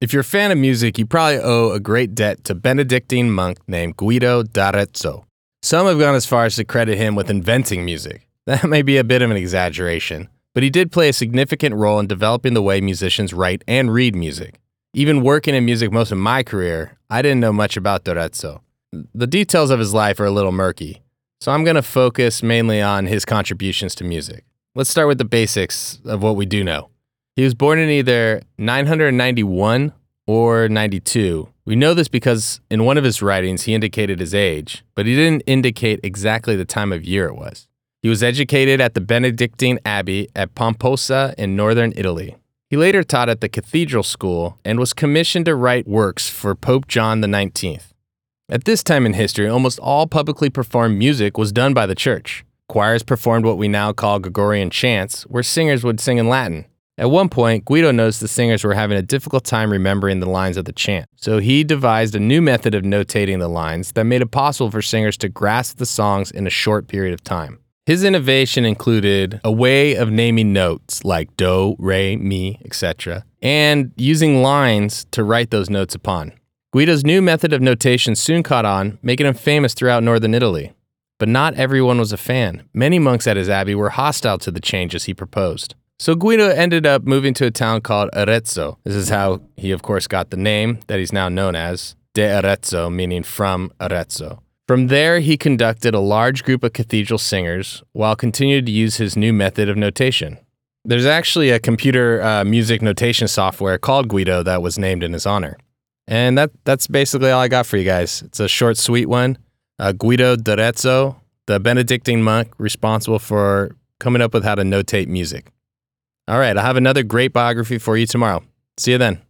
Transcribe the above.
If you're a fan of music, you probably owe a great debt to Benedictine monk named Guido d'Arezzo. Some have gone as far as to credit him with inventing music. That may be a bit of an exaggeration, but he did play a significant role in developing the way musicians write and read music. Even working in music most of my career, I didn't know much about d'Arezzo. The details of his life are a little murky, so I'm going to focus mainly on his contributions to music. Let's start with the basics of what we do know. He was born in either 991 or 92. We know this because in one of his writings he indicated his age, but he didn't indicate exactly the time of year it was. He was educated at the Benedictine Abbey at Pomposa in northern Italy. He later taught at the Cathedral School and was commissioned to write works for Pope John XIX. At this time in history, almost all publicly performed music was done by the church. Choirs performed what we now call Gregorian chants, where singers would sing in Latin. At one point, Guido noticed the singers were having a difficult time remembering the lines of the chant, so he devised a new method of notating the lines that made it possible for singers to grasp the songs in a short period of time. His innovation included a way of naming notes like do, re, mi, etc., and using lines to write those notes upon. Guido's new method of notation soon caught on, making him famous throughout northern Italy. But not everyone was a fan. Many monks at his abbey were hostile to the changes he proposed. So Guido ended up moving to a town called Arezzo. This is how he, of course, got the name that he's now known as, De Arezzo, meaning from Arezzo. From there, he conducted a large group of cathedral singers while continuing to use his new method of notation. There's actually a computer uh, music notation software called Guido that was named in his honor. And that, that's basically all I got for you guys. It's a short, sweet one. Uh, Guido d'Arezzo, the Benedictine monk responsible for coming up with how to notate music. All right, I'll have another great biography for you tomorrow. See you then.